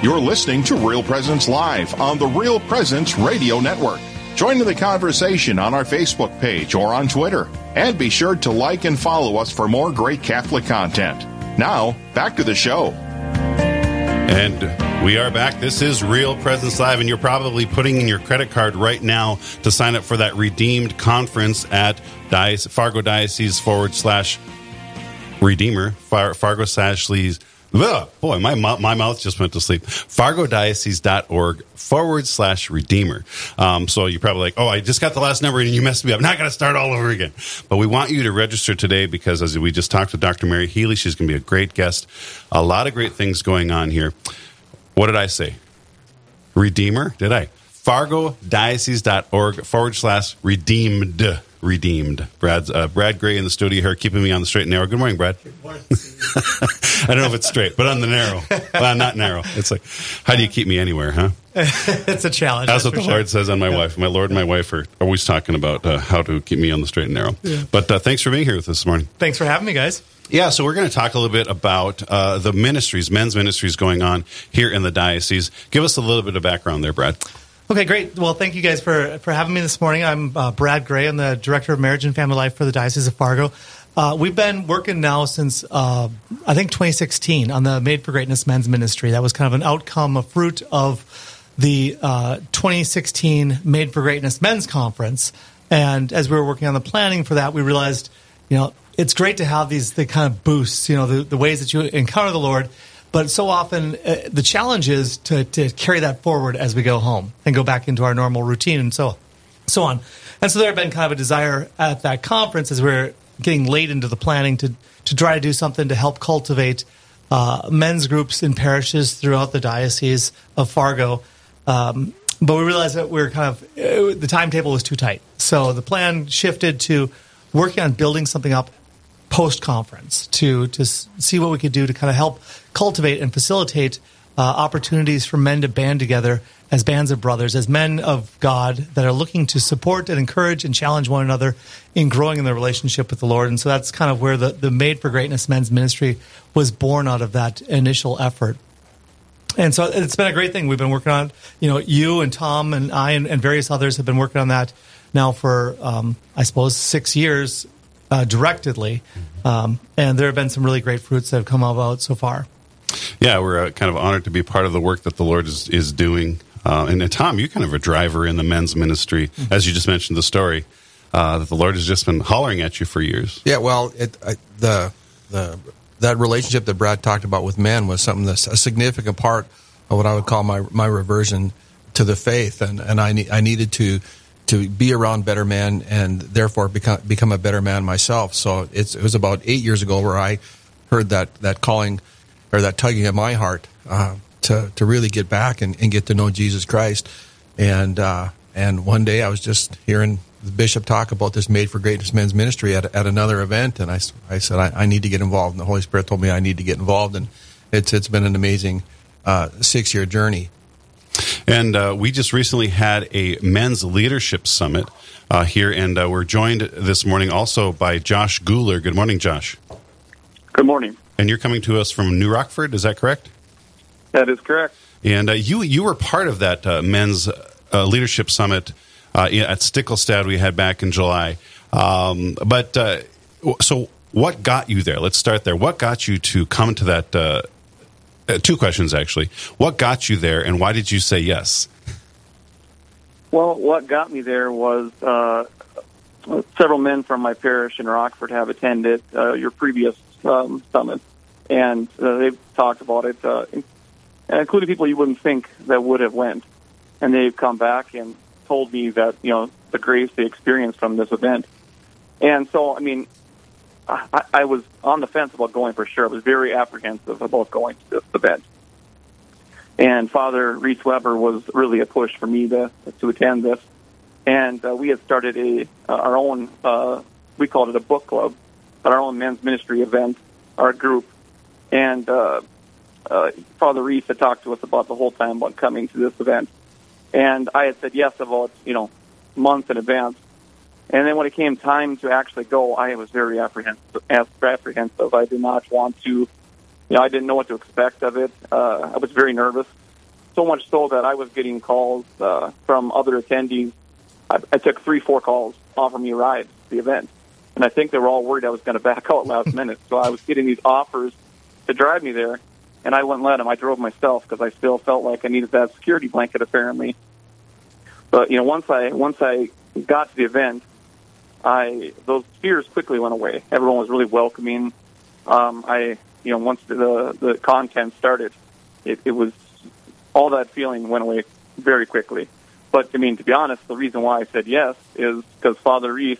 You're listening to Real Presence Live on the Real Presence Radio Network. Join in the conversation on our Facebook page or on Twitter. And be sure to like and follow us for more great Catholic content. Now, back to the show. And we are back. This is Real Presence Live, and you're probably putting in your credit card right now to sign up for that redeemed conference at Fargo Diocese forward slash Redeemer, Fargo slash Ugh, boy, my, my mouth just went to sleep. FargoDiocese.org forward slash Redeemer. Um, so you're probably like, oh, I just got the last number and you messed me up. Not going to start all over again. But we want you to register today because as we just talked to Dr. Mary Healy, she's going to be a great guest. A lot of great things going on here. What did I say? Redeemer? Did I? FargoDiocese.org forward slash redeemed redeemed. Brad's uh, Brad Gray in the studio here, keeping me on the straight and narrow. Good morning, Brad. Good morning. I don't know if it's straight, but on the narrow. Well, not narrow. It's like, how do you keep me anywhere, huh? it's a challenge. That's, that's what the sure. Lord says on my yeah. wife. My Lord and my wife are always talking about uh, how to keep me on the straight and narrow. Yeah. But uh, thanks for being here with us this morning. Thanks for having me, guys. Yeah, so we're going to talk a little bit about uh, the ministries, men's ministries going on here in the diocese. Give us a little bit of background there, Brad. Okay, great. Well, thank you guys for, for having me this morning. I'm uh, Brad Gray. I'm the Director of Marriage and Family Life for the Diocese of Fargo. Uh, we've been working now since, uh, I think, 2016 on the Made for Greatness Men's Ministry. That was kind of an outcome, a fruit of the uh, 2016 Made for Greatness Men's Conference. And as we were working on the planning for that, we realized, you know, it's great to have these the kind of boosts, you know, the, the ways that you encounter the Lord but so often, uh, the challenge is to, to carry that forward as we go home and go back into our normal routine and so, so on. And so there had been kind of a desire at that conference as we are getting late into the planning to, to try to do something to help cultivate uh, men's groups in parishes throughout the diocese of Fargo. Um, but we realized that we are kind of, uh, the timetable was too tight. So the plan shifted to working on building something up post conference to to see what we could do to kind of help cultivate and facilitate uh, opportunities for men to band together as bands of brothers, as men of God that are looking to support and encourage and challenge one another in growing in their relationship with the Lord. And so that's kind of where the, the Made for Greatness men's ministry was born out of that initial effort. And so it's been a great thing. We've been working on, you know, you and Tom and I and, and various others have been working on that now for, um, I suppose, six years uh, directedly. Um, and there have been some really great fruits that have come about so far. Yeah, we're uh, kind of honored to be part of the work that the Lord is, is doing. Uh, and uh, Tom, you're kind of a driver in the men's ministry, mm-hmm. as you just mentioned the story uh, that the Lord has just been hollering at you for years. Yeah, well, it, the the that relationship that Brad talked about with men was something that's a significant part of what I would call my my reversion to the faith, and and I I needed to to be around better men and therefore become become a better man myself. So it was about eight years ago where I heard that that calling or that tugging at my heart uh, to to really get back and, and, get to know Jesus Christ. And uh, and one day I was just hearing the bishop talk about this Made for Greatness Men's Ministry at, at another event, and I, I said I, I need to get involved. And the Holy Spirit told me I need to get involved, and it's it's been an amazing uh, six year journey. And uh, we just recently had a men's leadership summit uh, here, and uh, we're joined this morning also by Josh Guler. Good morning, Josh. Good morning. And you're coming to us from New Rockford, is that correct? That is correct. And uh, you you were part of that uh, men's uh, leadership summit at Stiklestad we had back in July. Um, but so, what got you there? Let's start there. What got you to come to that uh, two questions, actually. What got you there, and why did you say yes? Well, what got me there was uh, several men from my parish in Rockford have attended uh, your previous um, summit, and uh, they've talked about it, uh, including people you wouldn't think that would have went, and they've come back and told me that you know the grace they experienced from this event, and so I mean I, I was on the fence about going for sure. I was very apprehensive about going to this event. And Father Reese Weber was really a push for me to to attend this. And uh, we had started a uh, our own uh, we called it a book club, but our own men's ministry event, our group. And uh, uh, Father Reese had talked to us about the whole time about coming to this event. And I had said yes about you know months in advance. And then when it came time to actually go, I was very apprehensive. Apprehensive. I did not want to. You know, I didn't know what to expect of it. Uh, I was very nervous, so much so that I was getting calls uh, from other attendees. I, I took three, four calls offering me a ride to the event, and I think they were all worried I was going to back out last minute. So I was getting these offers to drive me there, and I wouldn't let them. I drove myself because I still felt like I needed that security blanket, apparently. But you know, once I once I got to the event, I those fears quickly went away. Everyone was really welcoming. Um, I you know once the the content started, it, it was all that feeling went away very quickly. But I mean, to be honest, the reason why I said yes is because Father Reese,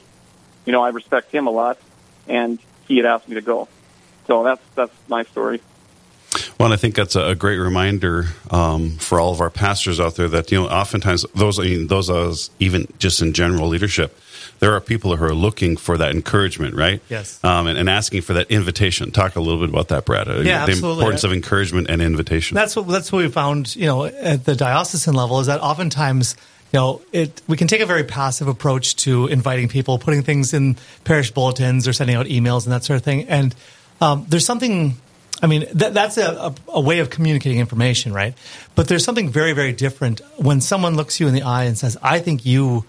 you know, I respect him a lot, and he had asked me to go. So that's that's my story. Well, and I think that's a great reminder um, for all of our pastors out there that you know, oftentimes those, I mean, those of us, even just in general leadership, there are people who are looking for that encouragement, right? Yes. Um, and, and, asking for that invitation. Talk a little bit about that, Brad. Uh, yeah, the absolutely. importance of encouragement and invitation. That's what that's what we found. You know, at the diocesan level, is that oftentimes you know, it we can take a very passive approach to inviting people, putting things in parish bulletins or sending out emails and that sort of thing. And um, there's something I mean, that, that's a, a, a, way of communicating information, right? But there's something very, very different when someone looks you in the eye and says, "I think you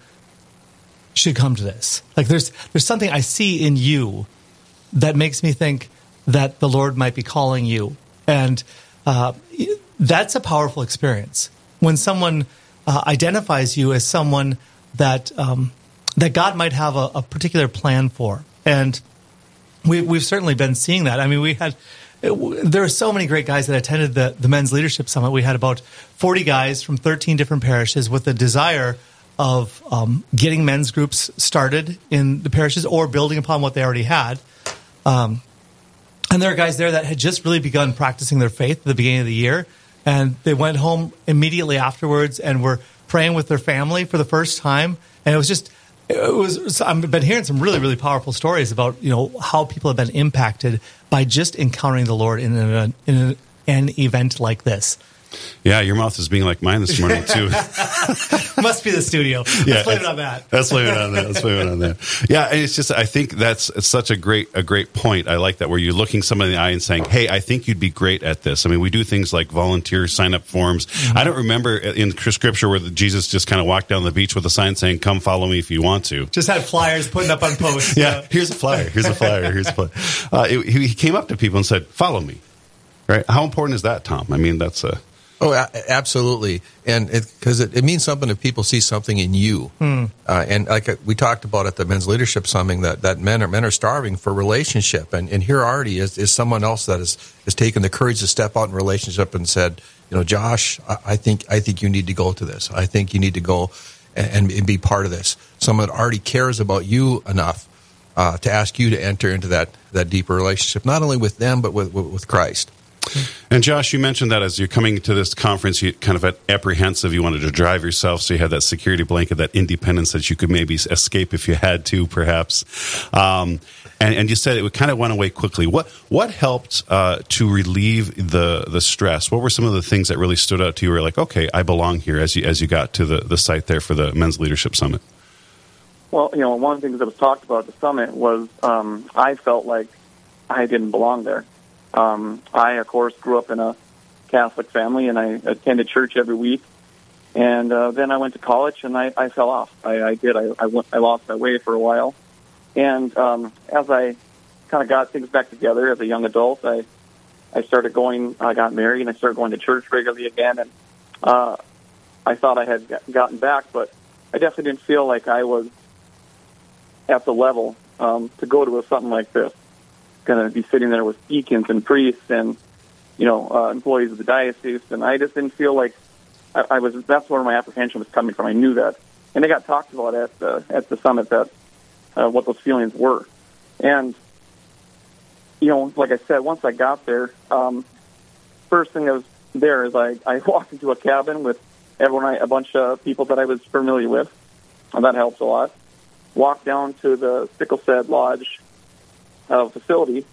should come to this." Like there's there's something I see in you that makes me think that the Lord might be calling you, and uh, that's a powerful experience when someone uh, identifies you as someone that um, that God might have a, a particular plan for, and we, we've certainly been seeing that. I mean, we had there are so many great guys that attended the, the men's leadership summit. We had about 40 guys from 13 different parishes with the desire of um, getting men's groups started in the parishes or building upon what they already had. Um, and there are guys there that had just really begun practicing their faith at the beginning of the year. And they went home immediately afterwards and were praying with their family for the first time. And it was just, it was I've been hearing some really really powerful stories about you know how people have been impacted by just encountering the Lord in an, in an event like this. Yeah, your mouth is being like mine this morning too. Must be the studio. Let's yeah, blame it on that. Let's blame it on that. Let's blame it on that. Yeah, and it's just I think that's it's such a great a great point. I like that where you're looking someone in the eye and saying, "Hey, I think you'd be great at this." I mean, we do things like volunteer sign up forms. Mm-hmm. I don't remember in scripture where Jesus just kind of walked down the beach with a sign saying, "Come follow me if you want to." Just had flyers putting up on posts. yeah, here's a flyer. Here's a flyer. Here's a flyer. Uh, it, he came up to people and said, "Follow me." Right? How important is that, Tom? I mean, that's a Oh, absolutely, and because it, it, it, means something if people see something in you. Hmm. Uh, and like uh, we talked about at the men's leadership summit, that, that men are men are starving for relationship, and, and here already is, is someone else that has has taken the courage to step out in relationship and said, you know, Josh, I, I think I think you need to go to this. I think you need to go and, and be part of this. Someone that already cares about you enough uh, to ask you to enter into that that deeper relationship, not only with them but with with, with Christ. And Josh, you mentioned that as you're coming to this conference, you kind of apprehensive. You wanted to drive yourself, so you had that security blanket, that independence that you could maybe escape if you had to, perhaps. Um, and, and, you said it kind of went away quickly. What what helped uh, to relieve the the stress? What were some of the things that really stood out to you? Were like, okay, I belong here. As you as you got to the the site there for the men's leadership summit. Well, you know, one of the things that was talked about at the summit was um, I felt like I didn't belong there. Um, I, of course, grew up in a Catholic family, and I attended church every week. And uh, then I went to college, and I, I fell off. I, I did. I, I, went, I lost my way for a while. And um, as I kind of got things back together as a young adult, I I started going. I got married, and I started going to church regularly again. And uh, I thought I had gotten back, but I definitely didn't feel like I was at the level um, to go to a, something like this going to be sitting there with deacons and priests and you know uh, employees of the diocese, and I just didn't feel like I, I was. That's where my apprehension was coming from. I knew that, and it got talked about at the at the summit that uh, what those feelings were, and you know, like I said, once I got there, um, first thing that was there is I I walked into a cabin with everyone, a bunch of people that I was familiar with, and that helps a lot. Walked down to the Stiklestad Lodge uh, facility,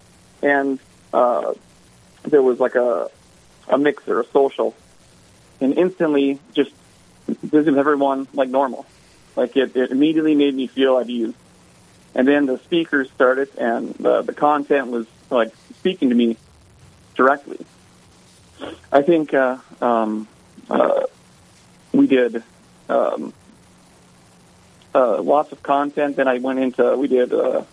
and uh, there was like a a mixer, a social, and instantly just visited everyone like normal. Like it, it immediately made me feel at ease. And then the speakers started, and the the content was like speaking to me directly. I think uh, um, uh, we did um, uh, lots of content. Then I went into we did uh,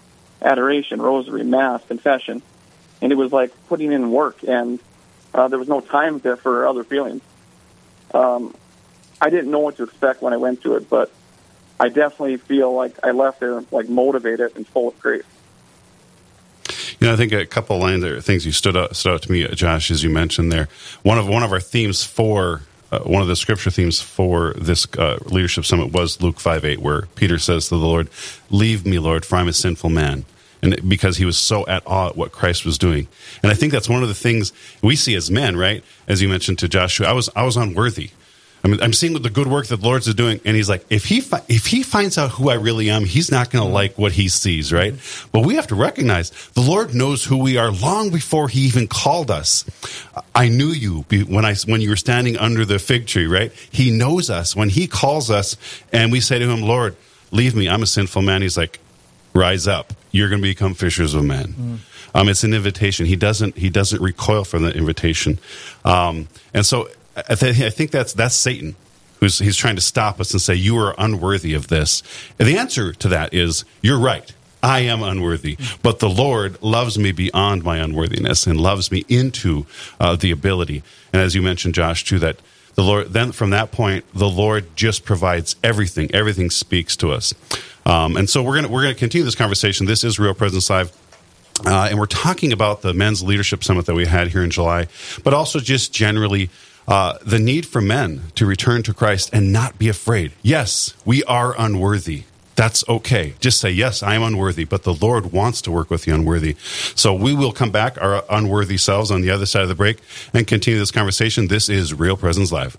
adoration, rosary, mass, confession, and it was like putting in work, and uh, there was no time there for other feelings. Um, I didn't know what to expect when I went to it, but I definitely feel like I left there like motivated and full of grace. You know, I think a couple of lines there, things you stood out, stood out to me, Josh, as you mentioned there. One of one of our themes for uh, one of the scripture themes for this uh, leadership summit was Luke five eight, where Peter says to the Lord, "Leave me, Lord, for I'm a sinful man." And because he was so at awe at what Christ was doing, and I think that's one of the things we see as men, right? As you mentioned to Joshua, I was I was unworthy. I mean, I'm seeing the good work that the Lord's is doing, and He's like, if he fi- if he finds out who I really am, He's not going to like what he sees, right? But we have to recognize the Lord knows who we are long before He even called us. I knew you when I when you were standing under the fig tree, right? He knows us when He calls us, and we say to Him, Lord, leave me. I'm a sinful man. He's like, rise up. You're going to become fishers of men. Mm. Um, it's an invitation. He doesn't he doesn't recoil from that invitation, um, and so I, th- I think that's that's Satan who's he's trying to stop us and say you are unworthy of this. And the answer to that is you're right. I am unworthy, but the Lord loves me beyond my unworthiness and loves me into uh, the ability. And as you mentioned, Josh, too, that the Lord then from that point, the Lord just provides everything. Everything speaks to us, um, and so we're gonna we're gonna continue this conversation. This is Real Presence Live. Uh, and we're talking about the men's leadership summit that we had here in July, but also just generally uh, the need for men to return to Christ and not be afraid. Yes, we are unworthy. That's okay. Just say, Yes, I am unworthy, but the Lord wants to work with the unworthy. So we will come back, our unworthy selves, on the other side of the break and continue this conversation. This is Real Presence Live.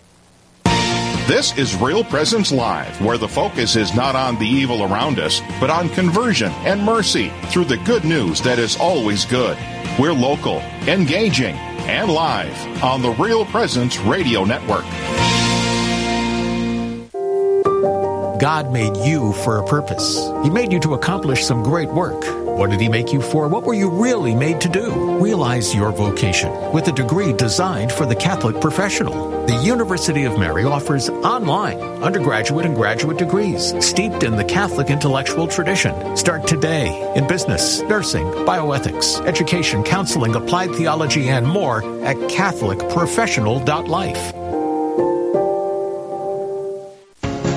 This is Real Presence Live, where the focus is not on the evil around us, but on conversion and mercy through the good news that is always good. We're local, engaging, and live on the Real Presence Radio Network. God made you for a purpose. He made you to accomplish some great work. What did He make you for? What were you really made to do? Realize your vocation with a degree designed for the Catholic professional. The University of Mary offers online undergraduate and graduate degrees steeped in the Catholic intellectual tradition. Start today in business, nursing, bioethics, education, counseling, applied theology, and more at CatholicProfessional.life.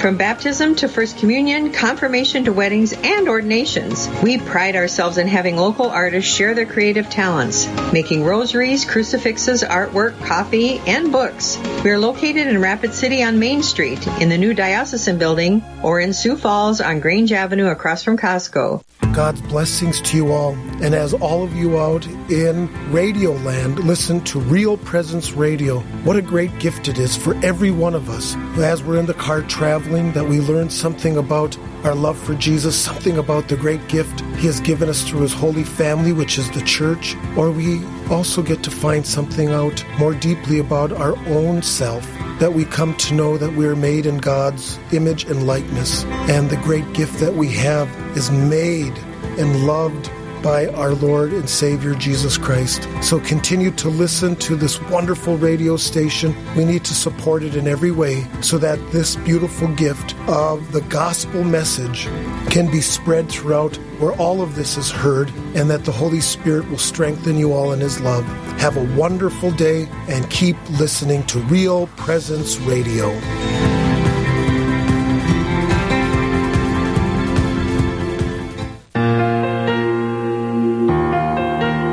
From baptism to First Communion, confirmation to weddings and ordinations, we pride ourselves in having local artists share their creative talents, making rosaries, crucifixes, artwork, coffee, and books. We are located in Rapid City on Main Street, in the new Diocesan Building, or in Sioux Falls on Grange Avenue across from Costco. God's blessings to you all. And as all of you out in Radio Land listen to Real Presence Radio, what a great gift it is for every one of us. As we're in the car traveling, that we learn something about our love for Jesus, something about the great gift He has given us through His holy family, which is the church, or we also get to find something out more deeply about our own self, that we come to know that we are made in God's image and likeness, and the great gift that we have is made and loved by our Lord and Savior Jesus Christ. So continue to listen to this wonderful radio station. We need to support it in every way so that this beautiful gift of the gospel message can be spread throughout where all of this is heard and that the Holy Spirit will strengthen you all in His love. Have a wonderful day and keep listening to Real Presence Radio.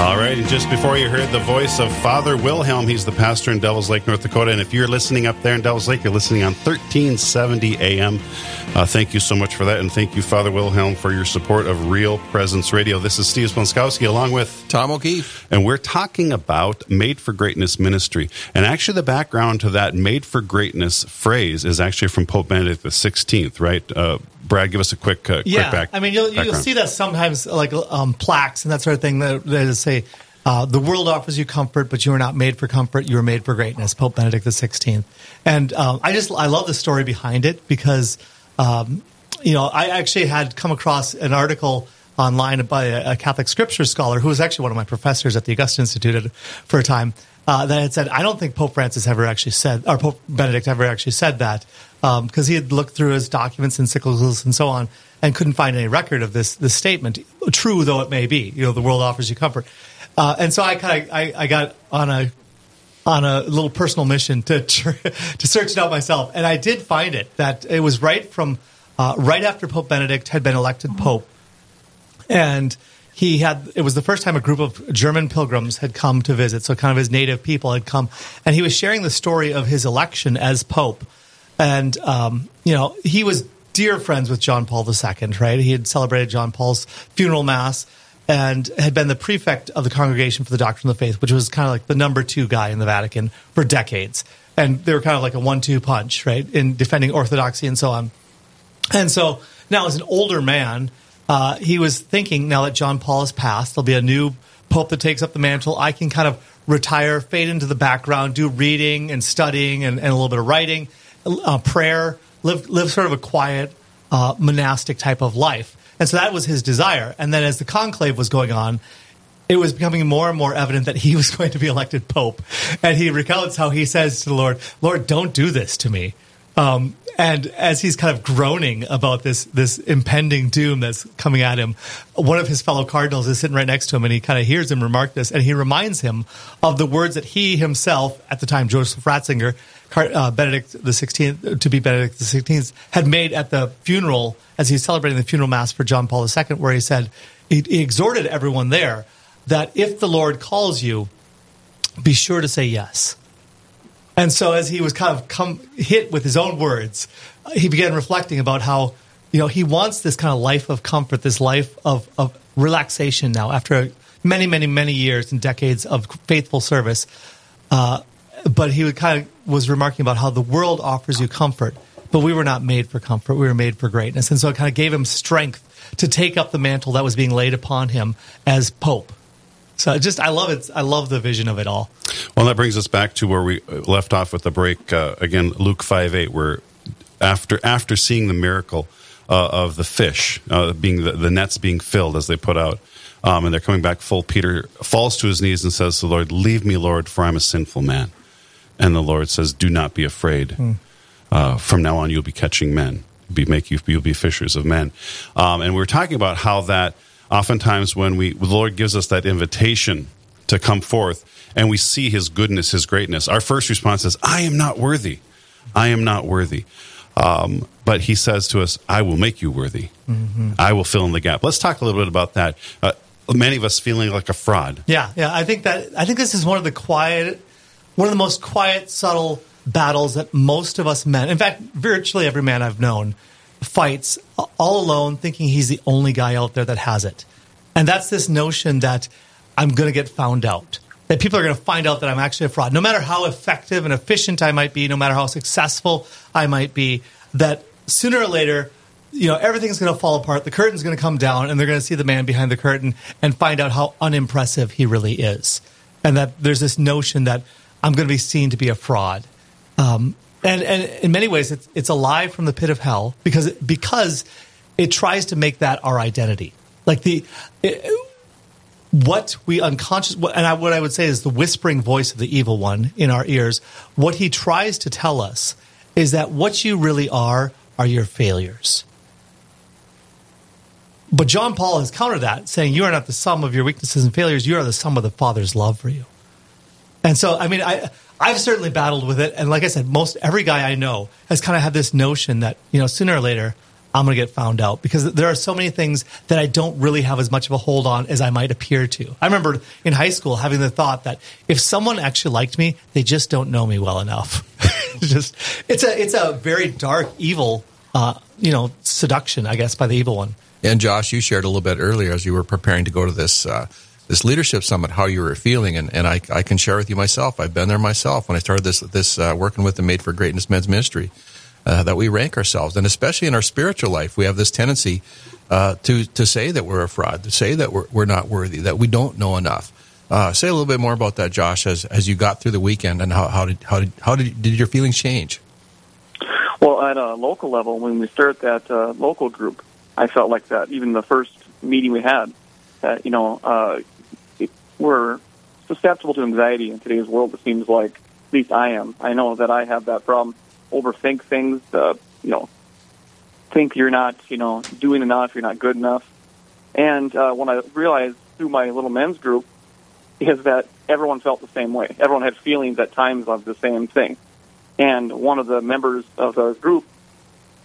All right, and just before you heard the voice of Father Wilhelm, he's the pastor in Devils Lake, North Dakota. And if you're listening up there in Devils Lake, you're listening on 1370 AM. Uh, thank you so much for that. And thank you, Father Wilhelm, for your support of Real Presence Radio. This is Steve Sponskowski along with Tom O'Keefe. And we're talking about Made for Greatness ministry. And actually, the background to that Made for Greatness phrase is actually from Pope Benedict XVI, right? Uh, Brad, give us a quick, uh, yeah. quick back. I mean, you'll, you'll background. see that sometimes, like um, plaques and that sort of thing, that, that say, uh, the world offers you comfort, but you are not made for comfort. You are made for greatness. Pope Benedict XVI. And um, I just, I love the story behind it because, um, you know, I actually had come across an article online by a, a Catholic scripture scholar who was actually one of my professors at the Augustine Institute for a time. Uh, that had said, I don't think Pope Francis ever actually said, or Pope Benedict ever actually said that, because um, he had looked through his documents, encyclicals, and so on, and couldn't find any record of this this statement, true though it may be. You know, the world offers you comfort, uh, and so I kind of I, I got on a on a little personal mission to to search it out myself, and I did find it that it was right from uh, right after Pope Benedict had been elected pope, and he had it was the first time a group of German pilgrims had come to visit, so kind of his native people had come, and he was sharing the story of his election as pope, and um, you know he was dear friends with John Paul II, right? He had celebrated John Paul's funeral mass and had been the prefect of the Congregation for the Doctrine of the Faith, which was kind of like the number two guy in the Vatican for decades. And they were kind of like a one two punch, right, in defending orthodoxy and so on. And so now, as an older man, uh, he was thinking now that John Paul has passed, there'll be a new pope that takes up the mantle. I can kind of retire, fade into the background, do reading and studying and, and a little bit of writing, uh, prayer, live, live sort of a quiet, uh, monastic type of life. And so that was his desire. And then as the conclave was going on, it was becoming more and more evident that he was going to be elected pope. And he recounts how he says to the Lord, Lord, don't do this to me. Um, and as he's kind of groaning about this this impending doom that's coming at him, one of his fellow cardinals is sitting right next to him, and he kind of hears him remark this, and he reminds him of the words that he himself, at the time, Joseph Ratzinger, uh, Benedict the Sixteenth, to be Benedict the Sixteenth, had made at the funeral as he's celebrating the funeral mass for John Paul II, where he said he, he exhorted everyone there that if the Lord calls you, be sure to say yes. And so, as he was kind of come hit with his own words, he began reflecting about how you know he wants this kind of life of comfort, this life of, of relaxation now after many, many, many years and decades of faithful service. Uh, but he would kind of was remarking about how the world offers you comfort, but we were not made for comfort. We were made for greatness, and so it kind of gave him strength to take up the mantle that was being laid upon him as pope. So just I love it. I love the vision of it all. Well, that brings us back to where we left off with the break uh, again. Luke five eight, where after after seeing the miracle uh, of the fish uh, being the, the, nets being filled as they put out, um, and they're coming back full, Peter falls to his knees and says to the Lord, "Leave me, Lord, for I'm a sinful man." And the Lord says, "Do not be afraid. Mm. from now on, you'll be catching men. Be make you you'll be fishers of men." Um, and we we're talking about how that oftentimes when we the Lord gives us that invitation to come forth and we see his goodness, his greatness, our first response is, I am not worthy. I am not worthy. Um, but he says to us, I will make you worthy. Mm-hmm. I will fill in the gap. Let's talk a little bit about that. Uh, many of us feeling like a fraud. Yeah, yeah. I think that I think this is one of the quiet, one of the most quiet, subtle battles that most of us men, in fact, virtually every man I've known, fights all alone, thinking he's the only guy out there that has it. And that's this notion that I'm going to get found out. That people are going to find out that I'm actually a fraud. No matter how effective and efficient I might be, no matter how successful I might be, that sooner or later, you know, everything's going to fall apart. The curtain's going to come down, and they're going to see the man behind the curtain and find out how unimpressive he really is. And that there's this notion that I'm going to be seen to be a fraud. Um, and, and in many ways, it's, it's a lie from the pit of hell because it, because it tries to make that our identity. Like the it, what we unconscious, and I, what I would say is the whispering voice of the evil one in our ears. What he tries to tell us is that what you really are are your failures. But John Paul has countered that, saying you are not the sum of your weaknesses and failures; you are the sum of the Father's love for you. And so, I mean, I I've certainly battled with it, and like I said, most every guy I know has kind of had this notion that you know sooner or later I'm going to get found out because there are so many things that I don't really have as much of a hold on as I might appear to. I remember in high school having the thought that if someone actually liked me, they just don't know me well enough. just it's a it's a very dark, evil, uh, you know, seduction, I guess, by the evil one. And Josh, you shared a little bit earlier as you were preparing to go to this uh, this leadership summit how you were feeling, and, and I, I can share with you myself. I've been there myself when I started this this uh, working with the Made for Greatness Men's Ministry. Uh, that we rank ourselves, and especially in our spiritual life, we have this tendency uh, to to say that we're a fraud, to say that we're, we're not worthy, that we don't know enough. Uh, say a little bit more about that, Josh, as as you got through the weekend, and how how did how did how did, did your feelings change? Well, at a local level, when we started that uh, local group, I felt like that. Even the first meeting we had, that you know, uh, it, we're susceptible to anxiety in today's world. It seems like, at least I am. I know that I have that problem. Overthink things. Uh, you know, think you're not, you know, doing enough. You're not good enough. And uh, when I realized through my little men's group is that everyone felt the same way. Everyone had feelings at times of the same thing. And one of the members of the group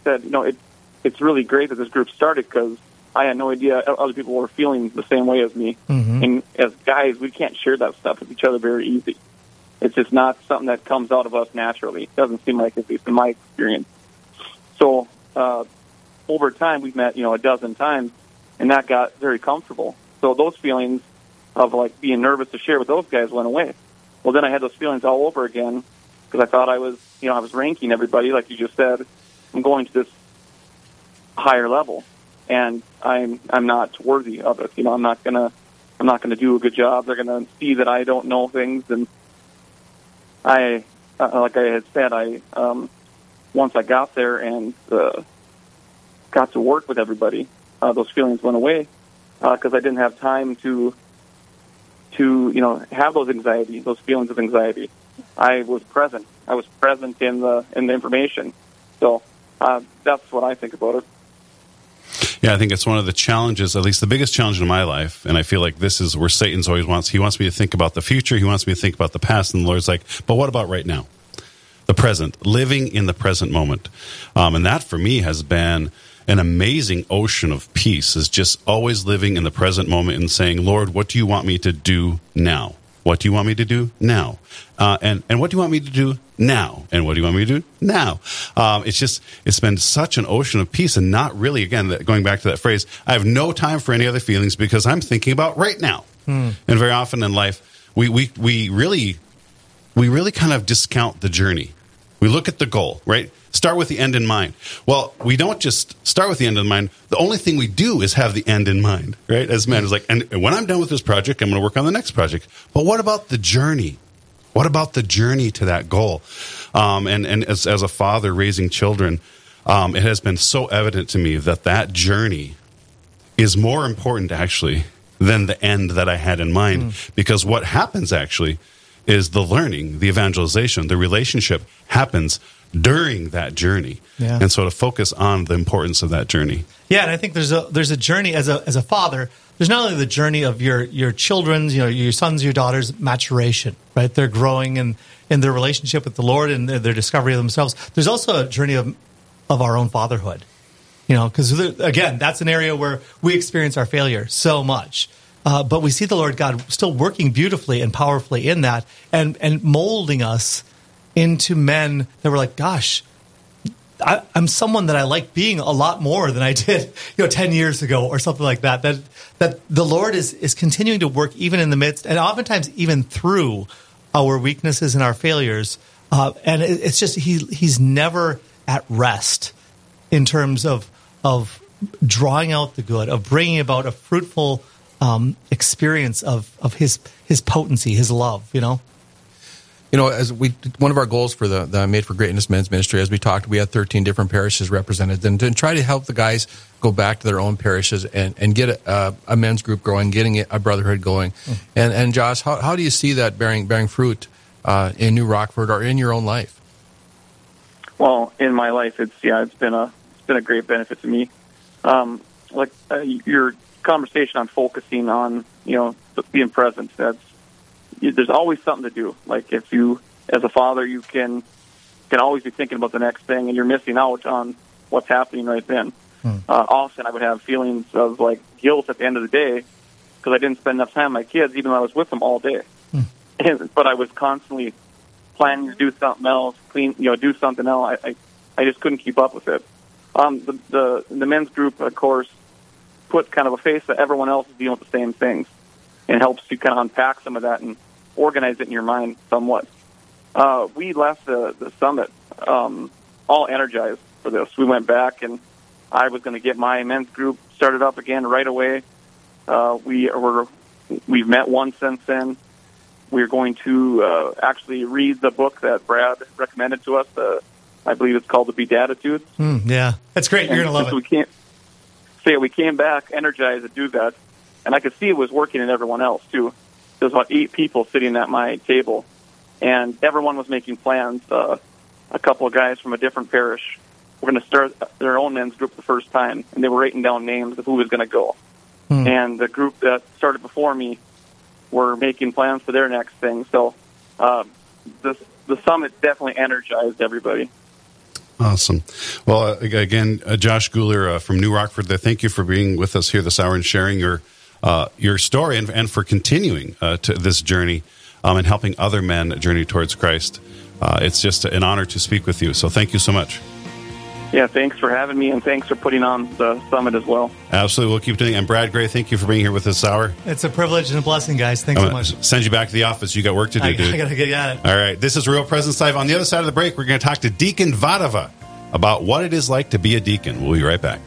said, you know, it, it's really great that this group started because I had no idea other people were feeling the same way as me. Mm-hmm. And as guys, we can't share that stuff with each other very easy. It's just not something that comes out of us naturally. It doesn't seem like at least in my experience. So uh, over time, we've met, you know, a dozen times, and that got very comfortable. So those feelings of like being nervous to share with those guys went away. Well, then I had those feelings all over again because I thought I was, you know, I was ranking everybody, like you just said. I'm going to this higher level, and I'm I'm not worthy of it. You know, I'm not gonna I'm not gonna do a good job. They're gonna see that I don't know things, and I, uh, like I had said, I um, once I got there and uh, got to work with everybody, uh, those feelings went away because I didn't have time to to you know have those anxiety, those feelings of anxiety. I was present. I was present in the in the information. So uh, that's what I think about it. Yeah, I think it's one of the challenges, at least the biggest challenge in my life. And I feel like this is where Satan's always wants, he wants me to think about the future. He wants me to think about the past. And the Lord's like, but what about right now? The present, living in the present moment. Um, and that for me has been an amazing ocean of peace is just always living in the present moment and saying, Lord, what do you want me to do now? What do you want me to do now? Uh, and and what do you want me to do now? And what do you want me to do now? Um, it's just it's been such an ocean of peace, and not really. Again, that, going back to that phrase, I have no time for any other feelings because I'm thinking about right now. And very often in life, we we we really we really kind of discount the journey. We look at the goal, right? Start with the end in mind. Well, we don't just start with the end in mind. The only thing we do is have the end in mind, right? As men, is like, and when I'm done with this project, I'm going to work on the next project. But what about the journey? What about the journey to that goal? Um, and and as, as a father raising children, um, it has been so evident to me that that journey is more important actually than the end that I had in mind. Because what happens actually is the learning, the evangelization, the relationship happens during that journey. Yeah. And so to focus on the importance of that journey. Yeah, and I think there's a there's a journey as a as a father. There's not only the journey of your your children's, you know, your sons, your daughters' maturation, right? They're growing in in their relationship with the Lord and their, their discovery of themselves. There's also a journey of of our own fatherhood, you know, because again, that's an area where we experience our failure so much. Uh, but we see the Lord God still working beautifully and powerfully in that, and and molding us into men that were like, gosh, I, I'm someone that I like being a lot more than I did, you know, ten years ago or something like that. That that the Lord is is continuing to work even in the midst, and oftentimes even through our weaknesses and our failures. Uh, and it, it's just he he's never at rest in terms of of drawing out the good, of bringing about a fruitful um, experience of of his his potency, his love. You know. You know, as we one of our goals for the, the Made for Greatness Men's Ministry, as we talked, we had 13 different parishes represented, and to try to help the guys go back to their own parishes and, and get a, a men's group going, getting a brotherhood going. And and Josh, how, how do you see that bearing bearing fruit uh, in New Rockford or in your own life? Well, in my life, it's yeah, it's been a it's been a great benefit to me. Um, like uh, your conversation on focusing on you know being present. That's there's always something to do. Like if you, as a father, you can can always be thinking about the next thing, and you're missing out on what's happening right then. Uh, often, I would have feelings of like guilt at the end of the day because I didn't spend enough time with my kids, even though I was with them all day. And, but I was constantly planning to do something else, clean, you know, do something else. I, I, I just couldn't keep up with it. Um, the, the the men's group, of course, put kind of a face that everyone else is dealing with the same things, and helps you kind of unpack some of that and organize it in your mind somewhat. Uh, we left the the summit um, all energized for this. We went back and I was going to get my men's group started up again right away. Uh, we were we've met once since then. We're going to uh, actually read the book that Brad recommended to us. Uh, I believe it's called The Beatitudes. Mm, yeah, that's great. You're going to love it. We can't say we came back energized to do that, and I could see it was working in everyone else too. There was about eight people sitting at my table, and everyone was making plans. Uh, a couple of guys from a different parish were going to start their own men's group the first time, and they were writing down names of who was going to go. Hmm. And the group that started before me were making plans for their next thing. So uh, the the summit definitely energized everybody. Awesome. Well, uh, again, uh, Josh Guler uh, from New Rockford, there, thank you for being with us here this hour and sharing your uh, your story and, and for continuing uh, to this journey um, and helping other men journey towards Christ. Uh, it's just an honor to speak with you. So thank you so much. Yeah, thanks for having me, and thanks for putting on the summit as well. Absolutely. We'll keep doing it. And Brad Gray, thank you for being here with us this hour. It's a privilege and a blessing, guys. Thanks I'm so much. Send you back to the office. You got work to do, I, dude. I gotta get at it. All right. This is Real Presence Live. On the other side of the break, we're going to talk to Deacon Vadava about what it is like to be a deacon. We'll be right back.